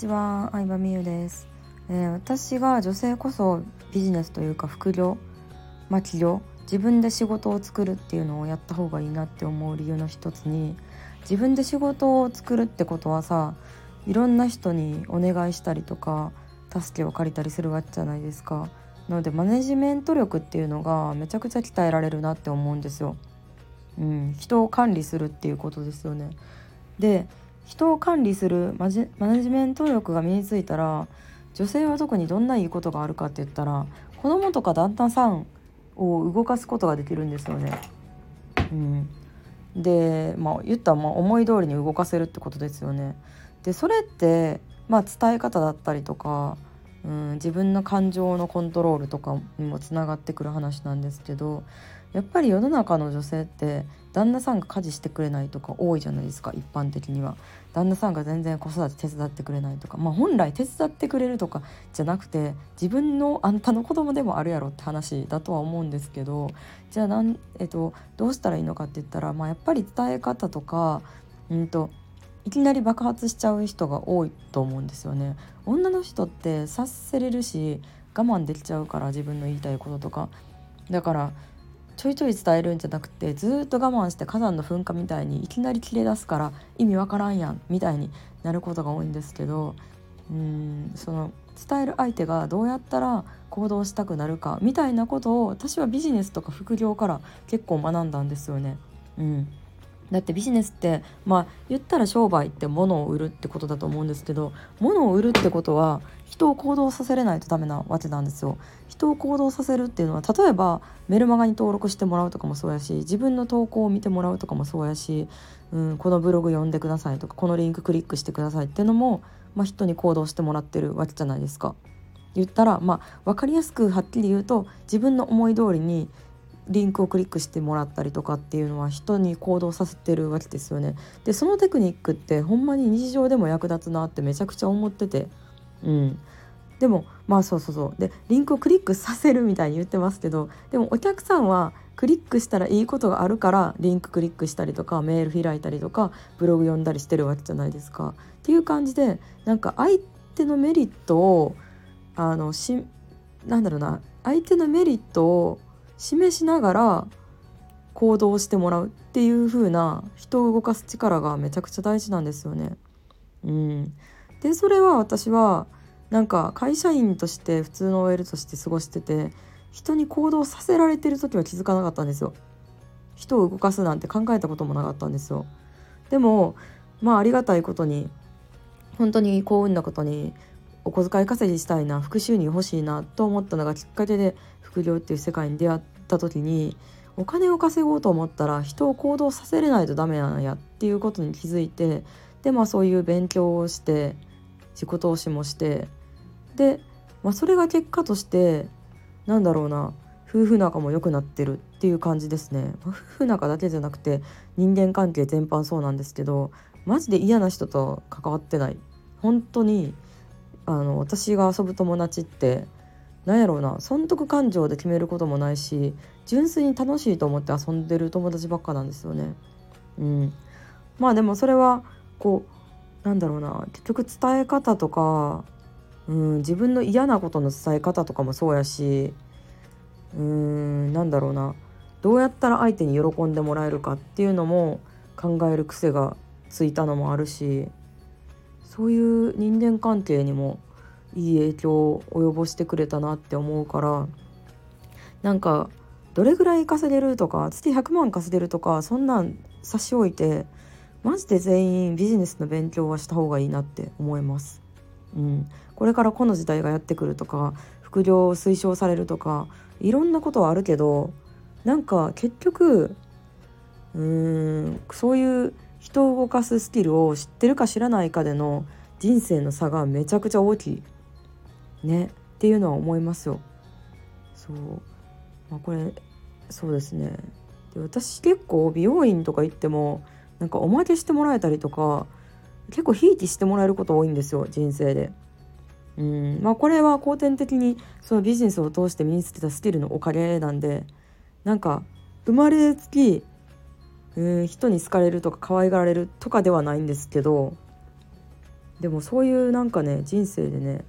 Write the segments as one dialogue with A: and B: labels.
A: ちは、相葉美優です、えー私が女性こそビジネスというか副業、まあ起業、自分で仕事を作るっていうのをやった方がいいなって思う理由の一つに、自分で仕事を作るってことはさ、いろんな人にお願いしたりとか助けを借りたりするわけじゃないですか。なのでマネジメント力っていうのがめちゃくちゃ鍛えられるなって思うんですよ。うん、人を管理するっていうことですよね。で人を管理するマジマネジメント力が身についたら女性は特にどんないいことがあるかって言ったら子供とか旦那さんを動かすことができるんですよね。うん、でまあ言ったらまあ思い通りに動かせるってことですよね。でそれってまあ伝え方だったりとか、うん、自分の感情のコントロールとかにもつながってくる話なんですけどやっぱり世の中の女性って旦那さんが家事してくれないとか多いじゃないですか一般的には。旦那さんが全然子育て手伝ってくれないとか。まあ本来手伝ってくれるとかじゃなくて自分のあんたの子供でもあるやろって話だとは思うんですけどじゃあなん、えっと、どうしたらいいのかって言ったら、まあ、やっぱり伝え方とか、うんと、いきなり爆発しちゃう人が多いと思うんですよね。女の人って察せれるし我慢できちゃうから自分の言いたいこととかだからちょいちょい伝えるんじゃなくてずっと我慢して火山の噴火みたいにいきなり切れ出すから意味わからんやんみたいになることが多いんですけどうんその伝える相手がどうやったら行動したくなるかみたいなことを私はビジネスとか副業から結構学んだんですよね。うんだってビジネスってまあ言ったら商売って物を売るってことだと思うんですけど物を売るってことは人を行動させれないとダメなわけなんですよ。人を行動させるっていうのは例えばメルマガに登録してもらうとかもそうやし自分の投稿を見てもらうとかもそうやし、うん、このブログ読んでくださいとかこのリンククリックしてくださいっていうのも、まあ、人に行動してもらってるわけじゃないですか。言ったらまあ分かりやすくはっきり言うと自分の思い通りにリンクをクリックしてもらったりとかっていうのは人に行動させてるわけですよね。でそのテクニックってほんまに日常でも役立つなってめちゃくちゃ思ってて。うんでもまあそうそうそうでリンクをクリックさせるみたいに言ってますけどでもお客さんはクリックしたらいいことがあるからリンククリックしたりとかメール開いたりとかブログ読んだりしてるわけじゃないですか。っていう感じでなんか相手のメリットをあのしなんだろうな相手のメリットを示しながら行動してもらうっていう風な人を動かす力がめちゃくちゃ大事なんですよね。うん、でそれは私はなんか会社員として普通の OL として過ごしてて人に行動させられてる時は気づかなかったんですよ。人を動かすなんて考えたこともなかったんですよ。でもまあありがたいことに本当に幸運なことにお小遣い稼ぎしたいな副収入欲しいなと思ったのがきっかけで副業っていう世界に出会った時にお金を稼ごうと思ったら人を行動させれないとダメなんやっていうことに気づいてでまあそういう勉強をして自己投資もしてで、まあ、それが結果としてなんだろうな夫婦仲も良くなってるっていう感じですね。まあ夫婦仲だけじゃなくて人間関係全般そうなんですけどマジで嫌な人と関わってない本当にあの私が遊ぶ友達ってなんやろうな。損得感情で決めることもないし純粋に楽しいと思って遊んでる友達ばっかなんですよね。うん、まあでもそれはこうなんだろうな。結局伝え方とか、うん、自分の嫌なことの伝え方とかもそうやしうんなんだろうな。どうやったら相手に喜んでもらえるかっていうのも考える癖がついたのもあるしそういう人間関係にもいい影響を及ぼしてくれたなって思うからなんかどれぐらい稼げるとか月100万稼げるとかそんなん差し置いてマジで全員ビジネスの勉強はした方がいいなって思います。うん、これからこの時代がやってくるとか副業を推奨されるとかいろんなことはあるけどなんか結局うーんそういう人を動かすスキルを知ってるか知らないかでの人生の差がめちゃくちゃ大きいねっていうのは思いますよ。そう、まあ、これそうですねで私結構美容院とか行ってもなんかおまけしてもらえたりとか結構ひいきしてもらえること多いんですよ人生で。うんまあこれは後天的にそのビジネスを通して身につけたスキルのおかげなんでなんか生まれつきうん人に好かれるとか可愛がられるとかではないんですけどでもそういうなんかね人生でね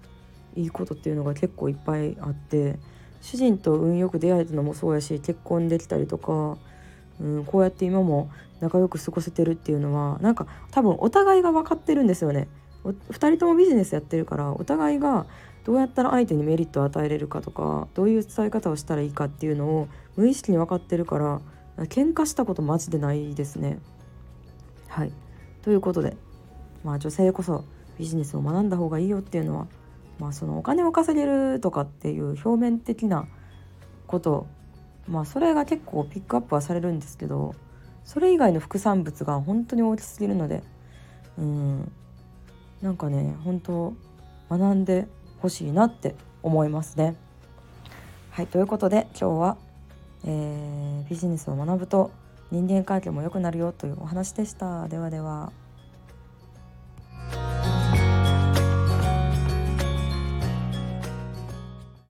A: いいことっていうのが結構いっぱいあって主人と運よく出会えたのもそうやし結婚できたりとか、うん、こうやって今も仲良く過ごせてるっていうのはなんか多分お互いが分かってるんですよね。2人ともビジネスやってるからお互いがどうやったら相手にメリットを与えれるかとかどういう伝え方をしたらいいかっていうのを無意識に分かってるから喧嘩したことマジでないですね。はいということで、まあ、女性こそビジネスを学んだ方がいいよっていうのはまあ、そのお金を稼げるとかっていう表面的なことまあそれが結構ピックアップはされるんですけどそれ以外の副産物が本当に大きすぎるのでうんなんかね本当学んでほしいなって思いますね。はいということで今日は、えー、ビジネスを学ぶと人間関係も良くなるよというお話でした。ではでは。